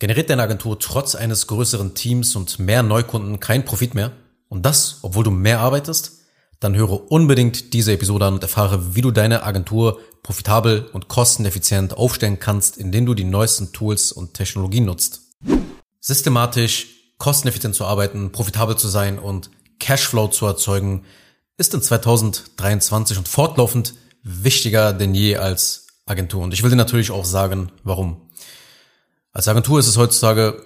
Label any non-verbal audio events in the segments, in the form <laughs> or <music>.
Generiert deine Agentur trotz eines größeren Teams und mehr Neukunden keinen Profit mehr? Und das, obwohl du mehr arbeitest? Dann höre unbedingt diese Episode an und erfahre, wie du deine Agentur profitabel und kosteneffizient aufstellen kannst, indem du die neuesten Tools und Technologien nutzt. Systematisch, kosteneffizient zu arbeiten, profitabel zu sein und Cashflow zu erzeugen, ist in 2023 und fortlaufend wichtiger denn je als Agentur. Und ich will dir natürlich auch sagen, warum. Als Agentur ist es heutzutage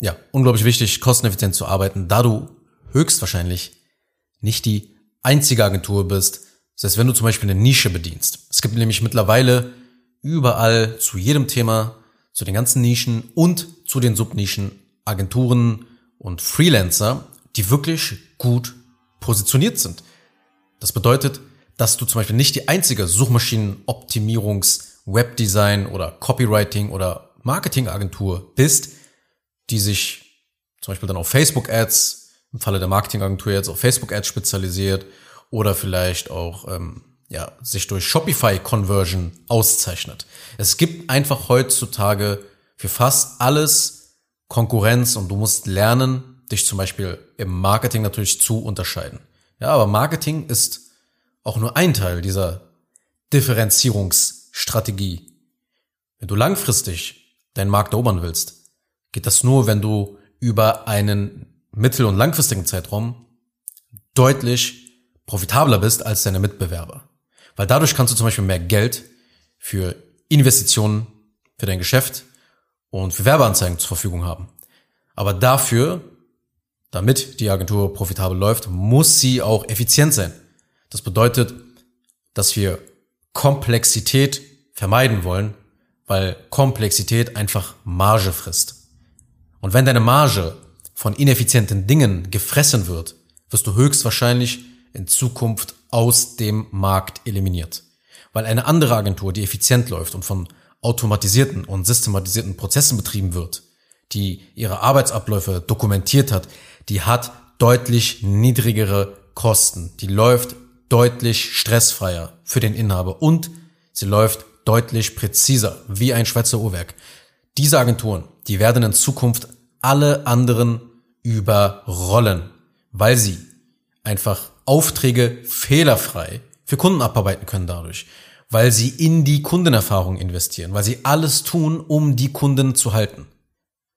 ja unglaublich wichtig, kosteneffizient zu arbeiten, da du höchstwahrscheinlich nicht die einzige Agentur bist, selbst wenn du zum Beispiel eine Nische bedienst. Es gibt nämlich mittlerweile überall zu jedem Thema, zu den ganzen Nischen und zu den Subnischen Agenturen und Freelancer, die wirklich gut positioniert sind. Das bedeutet, dass du zum Beispiel nicht die einzige Suchmaschinenoptimierungs-, Webdesign oder Copywriting oder Marketingagentur bist, die sich zum Beispiel dann auf Facebook-Ads, im Falle der Marketingagentur jetzt auf Facebook-Ads spezialisiert oder vielleicht auch ähm, ja, sich durch Shopify-Conversion auszeichnet. Es gibt einfach heutzutage für fast alles Konkurrenz und du musst lernen, dich zum Beispiel im Marketing natürlich zu unterscheiden. Ja, aber Marketing ist auch nur ein Teil dieser Differenzierungsstrategie. Wenn du langfristig deinen Markt erobern willst, geht das nur, wenn du über einen mittel- und langfristigen Zeitraum deutlich profitabler bist als deine Mitbewerber. Weil dadurch kannst du zum Beispiel mehr Geld für Investitionen, für dein Geschäft und für Werbeanzeigen zur Verfügung haben. Aber dafür, damit die Agentur profitabel läuft, muss sie auch effizient sein. Das bedeutet, dass wir Komplexität vermeiden wollen, weil Komplexität einfach Marge frisst. Und wenn deine Marge von ineffizienten Dingen gefressen wird, wirst du höchstwahrscheinlich in Zukunft aus dem Markt eliminiert. Weil eine andere Agentur, die effizient läuft und von automatisierten und systematisierten Prozessen betrieben wird, die ihre Arbeitsabläufe dokumentiert hat, die hat deutlich niedrigere Kosten. Die läuft deutlich stressfreier für den Inhaber und sie läuft deutlich präziser, wie ein Schweizer Uhrwerk. Diese Agenturen, die werden in Zukunft alle anderen überrollen, weil sie einfach Aufträge fehlerfrei für Kunden abarbeiten können dadurch, weil sie in die Kundenerfahrung investieren, weil sie alles tun, um die Kunden zu halten.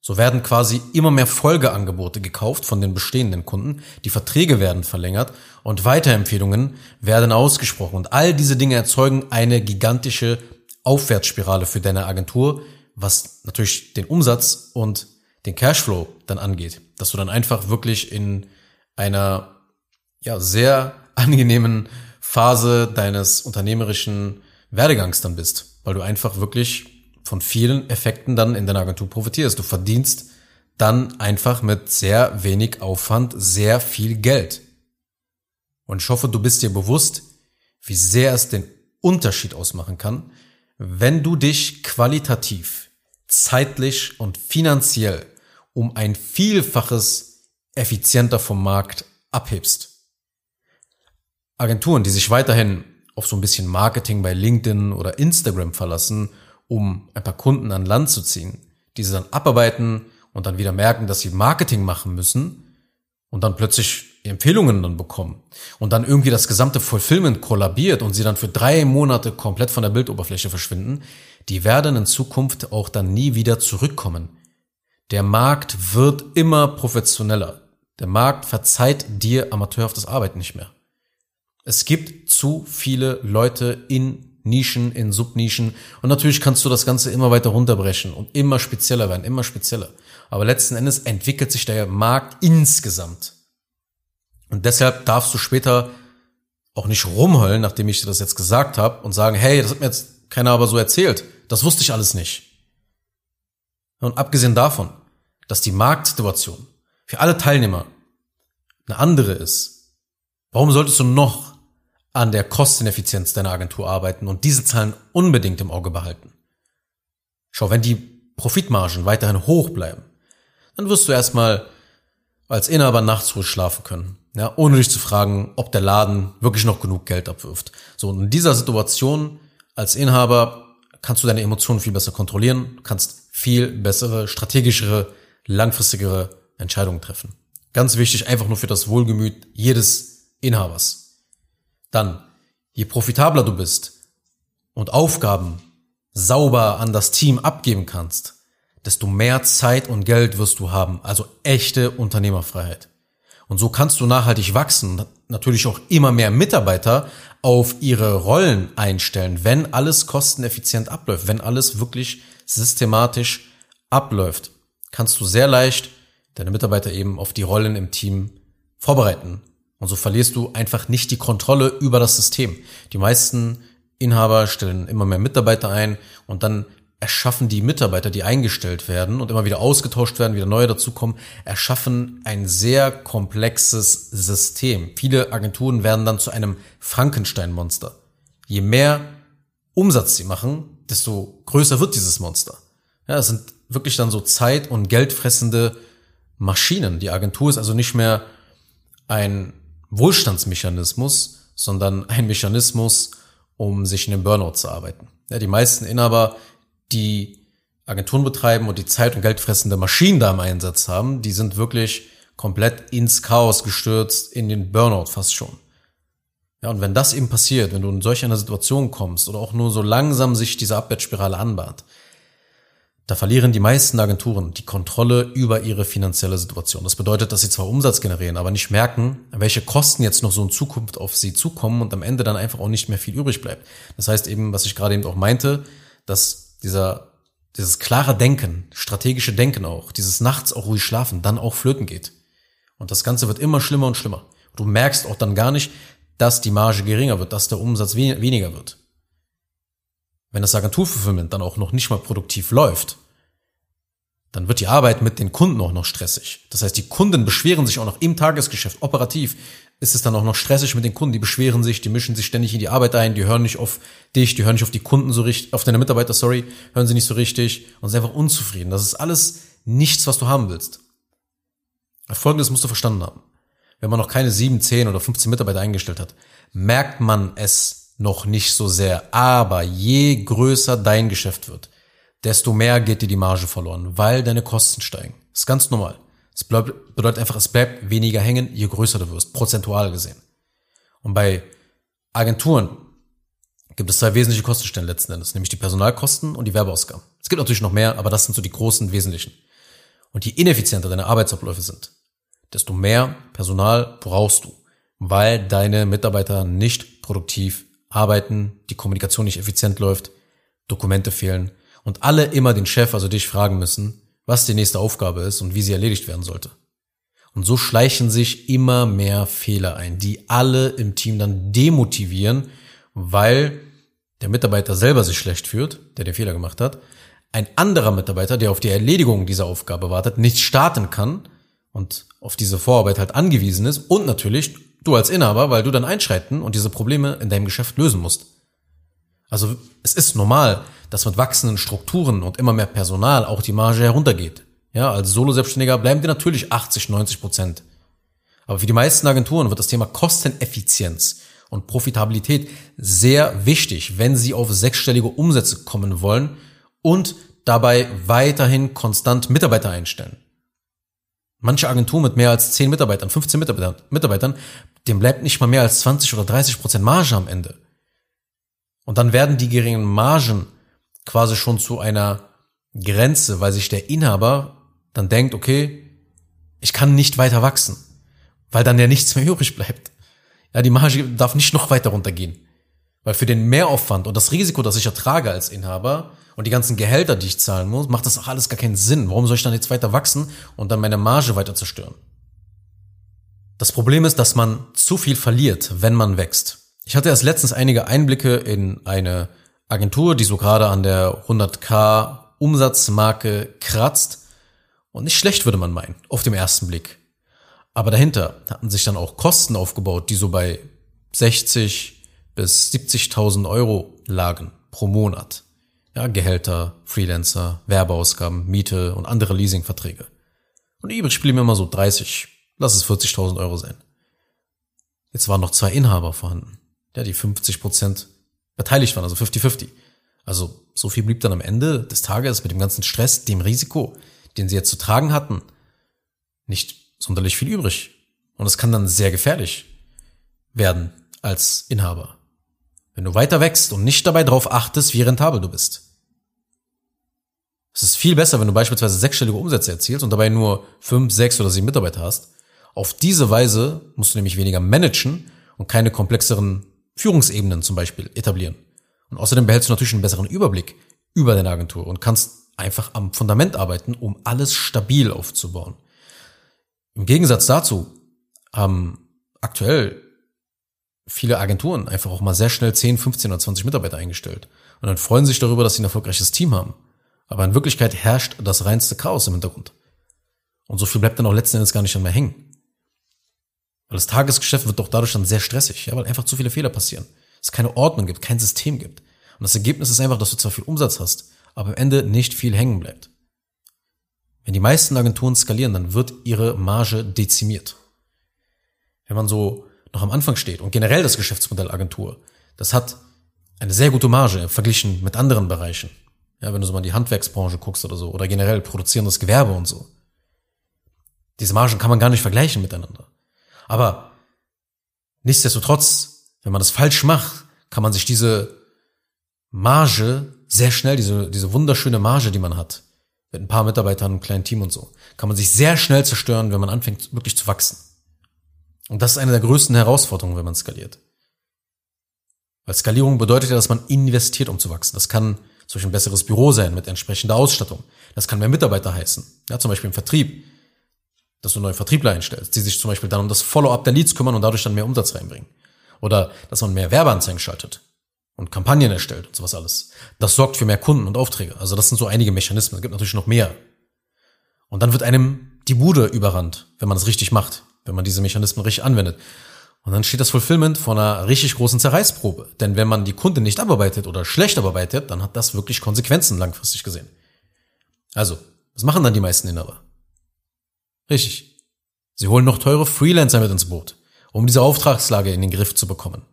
So werden quasi immer mehr Folgeangebote gekauft von den bestehenden Kunden, die Verträge werden verlängert und Weiterempfehlungen werden ausgesprochen. Und all diese Dinge erzeugen eine gigantische Aufwärtsspirale für deine Agentur, was natürlich den Umsatz und den Cashflow dann angeht. Dass du dann einfach wirklich in einer ja, sehr <laughs> angenehmen Phase deines unternehmerischen Werdegangs dann bist, weil du einfach wirklich von vielen Effekten dann in deiner Agentur profitierst. Du verdienst dann einfach mit sehr wenig Aufwand sehr viel Geld. Und ich hoffe, du bist dir bewusst, wie sehr es den Unterschied ausmachen kann, wenn du dich qualitativ, zeitlich und finanziell um ein Vielfaches effizienter vom Markt abhebst. Agenturen, die sich weiterhin auf so ein bisschen Marketing bei LinkedIn oder Instagram verlassen um ein paar Kunden an Land zu ziehen, die sie dann abarbeiten und dann wieder merken, dass sie Marketing machen müssen und dann plötzlich Empfehlungen dann bekommen und dann irgendwie das gesamte Fulfillment kollabiert und sie dann für drei Monate komplett von der Bildoberfläche verschwinden, die werden in Zukunft auch dann nie wieder zurückkommen. Der Markt wird immer professioneller. Der Markt verzeiht dir amateurhaftes Arbeiten nicht mehr. Es gibt zu viele Leute in Nischen, in Subnischen. Und natürlich kannst du das Ganze immer weiter runterbrechen und immer spezieller werden, immer spezieller. Aber letzten Endes entwickelt sich der Markt insgesamt. Und deshalb darfst du später auch nicht rumheulen, nachdem ich dir das jetzt gesagt habe, und sagen, hey, das hat mir jetzt keiner aber so erzählt. Das wusste ich alles nicht. Und abgesehen davon, dass die Marktsituation für alle Teilnehmer eine andere ist, warum solltest du noch an der Kosteneffizienz deiner Agentur arbeiten und diese Zahlen unbedingt im Auge behalten. Schau, wenn die Profitmargen weiterhin hoch bleiben, dann wirst du erstmal als Inhaber nachts ruhig schlafen können, ja, ohne dich zu fragen, ob der Laden wirklich noch genug Geld abwirft. So, in dieser Situation als Inhaber kannst du deine Emotionen viel besser kontrollieren, kannst viel bessere, strategischere, langfristigere Entscheidungen treffen. Ganz wichtig, einfach nur für das Wohlgemüt jedes Inhabers. Dann, je profitabler du bist und Aufgaben sauber an das Team abgeben kannst, desto mehr Zeit und Geld wirst du haben, also echte Unternehmerfreiheit. Und so kannst du nachhaltig wachsen, natürlich auch immer mehr Mitarbeiter auf ihre Rollen einstellen, wenn alles kosteneffizient abläuft, wenn alles wirklich systematisch abläuft, kannst du sehr leicht deine Mitarbeiter eben auf die Rollen im Team vorbereiten. Und so verlierst du einfach nicht die Kontrolle über das System. Die meisten Inhaber stellen immer mehr Mitarbeiter ein und dann erschaffen die Mitarbeiter, die eingestellt werden und immer wieder ausgetauscht werden, wieder neue dazukommen, erschaffen ein sehr komplexes System. Viele Agenturen werden dann zu einem Frankenstein-Monster. Je mehr Umsatz sie machen, desto größer wird dieses Monster. Ja, es sind wirklich dann so zeit- und geldfressende Maschinen. Die Agentur ist also nicht mehr ein Wohlstandsmechanismus, sondern ein Mechanismus, um sich in den Burnout zu arbeiten. Ja, die meisten Inhaber die Agenturen betreiben und die Zeit- und Geldfressende Maschinen da im Einsatz haben, die sind wirklich komplett ins Chaos gestürzt, in den Burnout fast schon. Ja, und wenn das eben passiert, wenn du in solch einer Situation kommst oder auch nur so langsam sich diese Abwärtsspirale anbahnt, da verlieren die meisten Agenturen die Kontrolle über ihre finanzielle Situation. Das bedeutet, dass sie zwar Umsatz generieren, aber nicht merken, welche Kosten jetzt noch so in Zukunft auf sie zukommen und am Ende dann einfach auch nicht mehr viel übrig bleibt. Das heißt eben, was ich gerade eben auch meinte, dass dieser, dieses klare Denken, strategische Denken auch, dieses nachts auch ruhig schlafen, dann auch flöten geht. Und das Ganze wird immer schlimmer und schlimmer. Du merkst auch dann gar nicht, dass die Marge geringer wird, dass der Umsatz weniger wird. Wenn das Agenturfulfillment dann auch noch nicht mal produktiv läuft, dann wird die Arbeit mit den Kunden auch noch stressig. Das heißt, die Kunden beschweren sich auch noch im Tagesgeschäft operativ ist es dann auch noch stressig mit den Kunden. Die beschweren sich, die mischen sich ständig in die Arbeit ein, die hören nicht auf dich, die hören nicht auf die Kunden so richtig, auf deine Mitarbeiter, sorry, hören sie nicht so richtig und sind einfach unzufrieden. Das ist alles nichts, was du haben willst. Folgendes musst du verstanden haben. Wenn man noch keine sieben, zehn oder 15 Mitarbeiter eingestellt hat, merkt man es noch nicht so sehr. Aber je größer dein Geschäft wird, desto mehr geht dir die Marge verloren, weil deine Kosten steigen. Das ist ganz normal. Es bedeutet einfach, es bleibt weniger hängen, je größer du wirst, prozentual gesehen. Und bei Agenturen gibt es zwei wesentliche Kostenstellen letzten Endes, nämlich die Personalkosten und die Werbeausgaben. Es gibt natürlich noch mehr, aber das sind so die großen wesentlichen. Und je ineffizienter deine Arbeitsabläufe sind, desto mehr Personal brauchst du, weil deine Mitarbeiter nicht produktiv arbeiten, die Kommunikation nicht effizient läuft, Dokumente fehlen und alle immer den Chef, also dich fragen müssen, was die nächste Aufgabe ist und wie sie erledigt werden sollte. Und so schleichen sich immer mehr Fehler ein, die alle im Team dann demotivieren, weil der Mitarbeiter selber sich schlecht fühlt, der den Fehler gemacht hat, ein anderer Mitarbeiter, der auf die Erledigung dieser Aufgabe wartet, nicht starten kann und auf diese Vorarbeit halt angewiesen ist und natürlich du als Inhaber, weil du dann einschreiten und diese Probleme in deinem Geschäft lösen musst. Also es ist normal, dass mit wachsenden Strukturen und immer mehr Personal auch die Marge heruntergeht. Ja, als Solo-Selbstständiger bleiben dir natürlich 80, 90 Prozent. Aber für die meisten Agenturen wird das Thema Kosteneffizienz und Profitabilität sehr wichtig, wenn sie auf sechsstellige Umsätze kommen wollen und dabei weiterhin konstant Mitarbeiter einstellen. Manche Agenturen mit mehr als 10 Mitarbeitern, 15 Mitarbeitern, Mitarbeitern, dem bleibt nicht mal mehr als 20 oder 30 Prozent Marge am Ende. Und dann werden die geringen Margen quasi schon zu einer Grenze, weil sich der Inhaber dann denkt, okay, ich kann nicht weiter wachsen, weil dann ja nichts mehr <laughs> übrig bleibt. Ja, die Marge darf nicht noch weiter runtergehen. Weil für den Mehraufwand und das Risiko, das ich ertrage als Inhaber und die ganzen Gehälter, die ich zahlen muss, macht das auch alles gar keinen Sinn. Warum soll ich dann jetzt weiter wachsen und dann meine Marge weiter zerstören? Das Problem ist, dass man zu viel verliert, wenn man wächst. Ich hatte erst letztens einige Einblicke in eine Agentur, die so gerade an der 100k Umsatzmarke kratzt. Und nicht schlecht würde man meinen, auf dem ersten Blick. Aber dahinter hatten sich dann auch Kosten aufgebaut, die so bei 60 bis 70.000 Euro lagen pro Monat. Ja, Gehälter, Freelancer, Werbeausgaben, Miete und andere Leasingverträge. Und übrig blieben immer so 30, lass es 40.000 Euro sein. Jetzt waren noch zwei Inhaber vorhanden ja, die 50 Prozent beteiligt waren, also 50-50. Also so viel blieb dann am Ende des Tages mit dem ganzen Stress, dem Risiko, den sie jetzt zu tragen hatten, nicht sonderlich viel übrig. Und es kann dann sehr gefährlich werden als Inhaber. Wenn du weiter wächst und nicht dabei drauf achtest, wie rentabel du bist. Es ist viel besser, wenn du beispielsweise sechsstellige Umsätze erzielst und dabei nur fünf, sechs oder sieben Mitarbeiter hast. Auf diese Weise musst du nämlich weniger managen und keine komplexeren Führungsebenen zum Beispiel etablieren. Und außerdem behältst du natürlich einen besseren Überblick über deine Agentur und kannst einfach am Fundament arbeiten, um alles stabil aufzubauen. Im Gegensatz dazu haben aktuell viele Agenturen einfach auch mal sehr schnell 10, 15 oder 20 Mitarbeiter eingestellt und dann freuen sich darüber, dass sie ein erfolgreiches Team haben. Aber in Wirklichkeit herrscht das reinste Chaos im Hintergrund. Und so viel bleibt dann auch letzten Endes gar nicht mehr hängen. Weil das Tagesgeschäft wird doch dadurch dann sehr stressig, ja, weil einfach zu viele Fehler passieren. Es keine Ordnung gibt, kein System gibt. Und das Ergebnis ist einfach, dass du zwar viel Umsatz hast, aber am Ende nicht viel hängen bleibt. Wenn die meisten Agenturen skalieren, dann wird ihre Marge dezimiert. Wenn man so noch am Anfang steht und generell das Geschäftsmodell Agentur, das hat eine sehr gute Marge verglichen mit anderen Bereichen. Ja, wenn du so mal in die Handwerksbranche guckst oder so, oder generell produzierendes Gewerbe und so. Diese Margen kann man gar nicht vergleichen miteinander. Aber nichtsdestotrotz, wenn man das falsch macht, kann man sich diese Marge sehr schnell, diese, diese wunderschöne Marge, die man hat, mit ein paar Mitarbeitern, einem kleinen Team und so, kann man sich sehr schnell zerstören, wenn man anfängt, wirklich zu wachsen. Und das ist eine der größten Herausforderungen, wenn man skaliert. Weil Skalierung bedeutet ja, dass man investiert, um zu wachsen. Das kann zum Beispiel ein besseres Büro sein mit entsprechender Ausstattung. Das kann mehr Mitarbeiter heißen. Ja, zum Beispiel im Vertrieb dass du neue Vertriebler einstellst, die sich zum Beispiel dann um das Follow-up der Leads kümmern und dadurch dann mehr Umsatz reinbringen. Oder dass man mehr Werbeanzeigen schaltet und Kampagnen erstellt und sowas alles. Das sorgt für mehr Kunden und Aufträge. Also das sind so einige Mechanismen. Es gibt natürlich noch mehr. Und dann wird einem die Bude überrannt, wenn man es richtig macht, wenn man diese Mechanismen richtig anwendet. Und dann steht das Fulfillment vor einer richtig großen Zerreißprobe. Denn wenn man die Kunden nicht abarbeitet oder schlecht abarbeitet, dann hat das wirklich Konsequenzen langfristig gesehen. Also, was machen dann die meisten Inhaber? Richtig. Sie holen noch teure Freelancer mit ins Boot, um diese Auftragslage in den Griff zu bekommen.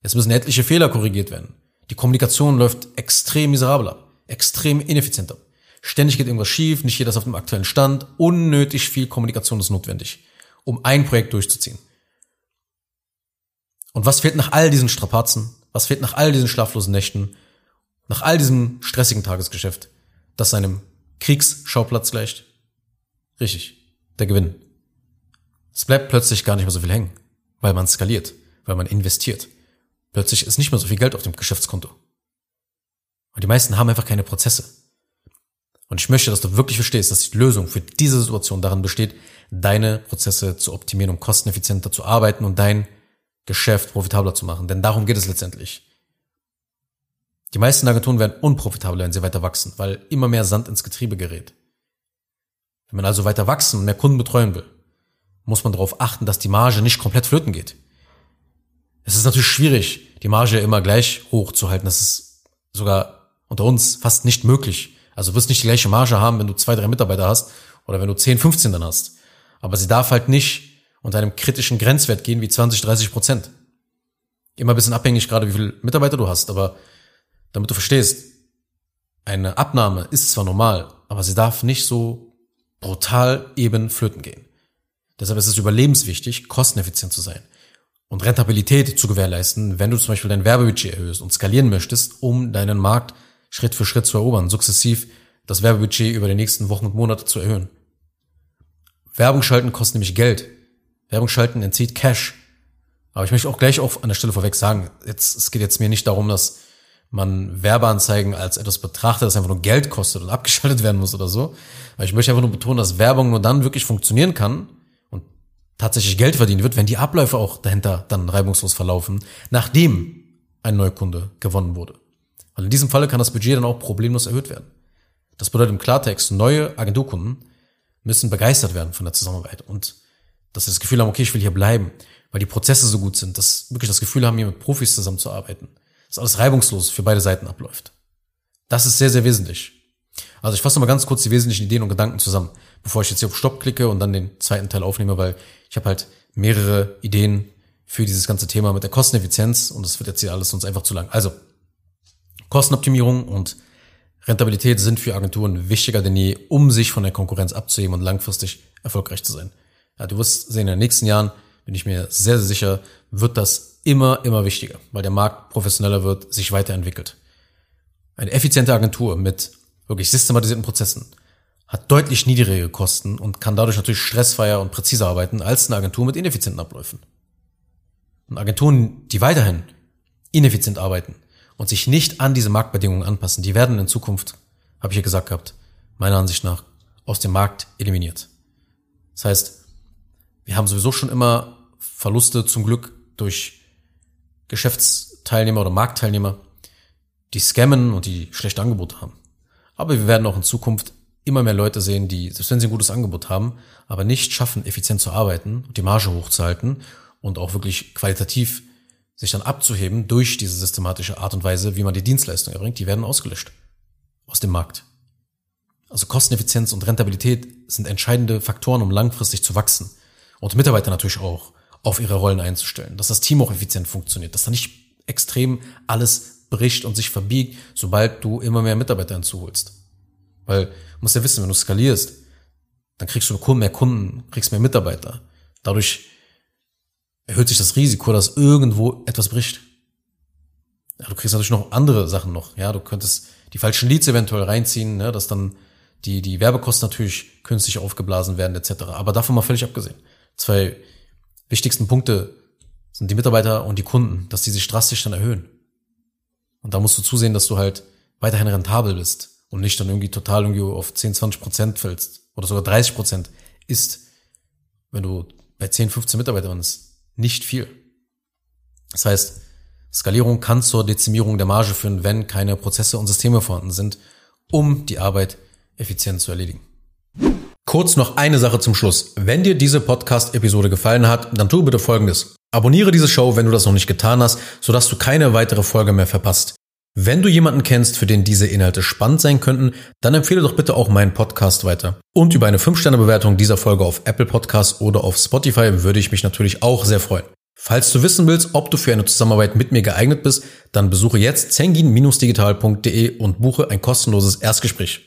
Es müssen etliche Fehler korrigiert werden. Die Kommunikation läuft extrem miserabel ab, extrem ineffizient ab. Ständig geht irgendwas schief, nicht jeder ist auf dem aktuellen Stand, unnötig viel Kommunikation ist notwendig, um ein Projekt durchzuziehen. Und was fehlt nach all diesen Strapazen? Was fehlt nach all diesen schlaflosen Nächten? Nach all diesem stressigen Tagesgeschäft, das seinem Kriegsschauplatz gleicht? Richtig der Gewinn. Es bleibt plötzlich gar nicht mehr so viel hängen, weil man skaliert, weil man investiert. Plötzlich ist nicht mehr so viel Geld auf dem Geschäftskonto. Und die meisten haben einfach keine Prozesse. Und ich möchte, dass du wirklich verstehst, dass die Lösung für diese Situation darin besteht, deine Prozesse zu optimieren, um kosteneffizienter zu arbeiten und dein Geschäft profitabler zu machen. Denn darum geht es letztendlich. Die meisten Agenturen werden unprofitabler, wenn sie weiter wachsen, weil immer mehr Sand ins Getriebe gerät. Wenn man also weiter wachsen und mehr Kunden betreuen will, muss man darauf achten, dass die Marge nicht komplett flöten geht. Es ist natürlich schwierig, die Marge immer gleich hoch zu halten. Das ist sogar unter uns fast nicht möglich. Also du wirst nicht die gleiche Marge haben, wenn du zwei, drei Mitarbeiter hast oder wenn du 10, 15 dann hast. Aber sie darf halt nicht unter einem kritischen Grenzwert gehen wie 20, 30 Prozent. Immer ein bisschen abhängig gerade, wie viele Mitarbeiter du hast. Aber damit du verstehst, eine Abnahme ist zwar normal, aber sie darf nicht so brutal eben flöten gehen. Deshalb ist es überlebenswichtig, kosteneffizient zu sein und Rentabilität zu gewährleisten, wenn du zum Beispiel dein Werbebudget erhöhst und skalieren möchtest, um deinen Markt Schritt für Schritt zu erobern, sukzessiv das Werbebudget über die nächsten Wochen und Monate zu erhöhen. Werbung schalten kostet nämlich Geld. Werbung schalten entzieht Cash. Aber ich möchte auch gleich auch an der Stelle vorweg sagen, jetzt, es geht jetzt mir nicht darum, dass man Werbeanzeigen als etwas betrachtet, das einfach nur Geld kostet und <laughs> abgeschaltet werden muss oder so. Weil ich möchte einfach nur betonen, dass Werbung nur dann wirklich funktionieren kann und tatsächlich Geld verdienen wird, wenn die Abläufe auch dahinter dann reibungslos verlaufen, nachdem ein Neukunde gewonnen wurde. Weil in diesem Falle kann das Budget dann auch problemlos erhöht werden. Das bedeutet im Klartext, neue Agenturkunden müssen begeistert werden von der Zusammenarbeit und dass sie das Gefühl haben, okay, ich will hier bleiben, weil die Prozesse so gut sind, dass wirklich das Gefühl haben, hier mit Profis zusammenzuarbeiten dass alles reibungslos für beide Seiten abläuft. Das ist sehr, sehr wesentlich. Also ich fasse mal ganz kurz die wesentlichen Ideen und Gedanken zusammen, bevor ich jetzt hier auf Stopp klicke und dann den zweiten Teil aufnehme, weil ich habe halt mehrere Ideen für dieses ganze Thema mit der Kosteneffizienz und das wird jetzt hier alles uns einfach zu lang. Also, Kostenoptimierung und Rentabilität sind für Agenturen wichtiger denn je, um sich von der Konkurrenz abzuheben und langfristig erfolgreich zu sein. Ja, du wirst sehen, in den nächsten Jahren, bin ich mir sehr, sehr sicher, wird das immer, immer wichtiger, weil der Markt professioneller wird, sich weiterentwickelt. Eine effiziente Agentur mit wirklich systematisierten Prozessen hat deutlich niedrigere Kosten und kann dadurch natürlich stressfreier und präziser arbeiten als eine Agentur mit ineffizienten Abläufen. Und Agenturen, die weiterhin ineffizient arbeiten und sich nicht an diese Marktbedingungen anpassen, die werden in Zukunft, habe ich ja gesagt gehabt, meiner Ansicht nach aus dem Markt eliminiert. Das heißt, wir haben sowieso schon immer Verluste zum Glück durch Geschäftsteilnehmer oder Marktteilnehmer, die scammen und die schlechte Angebote haben. Aber wir werden auch in Zukunft immer mehr Leute sehen, die, selbst wenn sie ein gutes Angebot haben, aber nicht schaffen, effizient zu arbeiten und die Marge hochzuhalten und auch wirklich qualitativ sich dann abzuheben durch diese systematische Art und Weise, wie man die Dienstleistung erbringt, die werden ausgelöscht aus dem Markt. Also Kosteneffizienz und Rentabilität sind entscheidende Faktoren, um langfristig zu wachsen und Mitarbeiter natürlich auch auf ihre Rollen einzustellen, dass das Team auch effizient funktioniert, dass da nicht extrem alles bricht und sich verbiegt, sobald du immer mehr Mitarbeiter hinzuholst. Weil, musst ja wissen, wenn du skalierst, dann kriegst du mehr Kunden, kriegst mehr Mitarbeiter. Dadurch erhöht sich das Risiko, dass irgendwo etwas bricht. Ja, du kriegst natürlich noch andere Sachen noch. Ja, du könntest die falschen Leads eventuell reinziehen, ne, dass dann die, die Werbekosten natürlich künstlich aufgeblasen werden, etc. Aber davon mal völlig abgesehen. Zwei wichtigsten Punkte sind die Mitarbeiter und die Kunden, dass die sich drastisch dann erhöhen. Und da musst du zusehen, dass du halt weiterhin rentabel bist und nicht dann irgendwie total irgendwie auf 10, 20 Prozent fällst oder sogar 30 Prozent ist, wenn du bei 10, 15 Mitarbeitern bist nicht viel. Das heißt, Skalierung kann zur Dezimierung der Marge führen, wenn keine Prozesse und Systeme vorhanden sind, um die Arbeit effizient zu erledigen. Kurz noch eine Sache zum Schluss. Wenn dir diese Podcast-Episode gefallen hat, dann tu bitte Folgendes. Abonniere diese Show, wenn du das noch nicht getan hast, sodass du keine weitere Folge mehr verpasst. Wenn du jemanden kennst, für den diese Inhalte spannend sein könnten, dann empfehle doch bitte auch meinen Podcast weiter. Und über eine 5-Sterne-Bewertung dieser Folge auf Apple Podcasts oder auf Spotify würde ich mich natürlich auch sehr freuen. Falls du wissen willst, ob du für eine Zusammenarbeit mit mir geeignet bist, dann besuche jetzt zengin-digital.de und buche ein kostenloses Erstgespräch.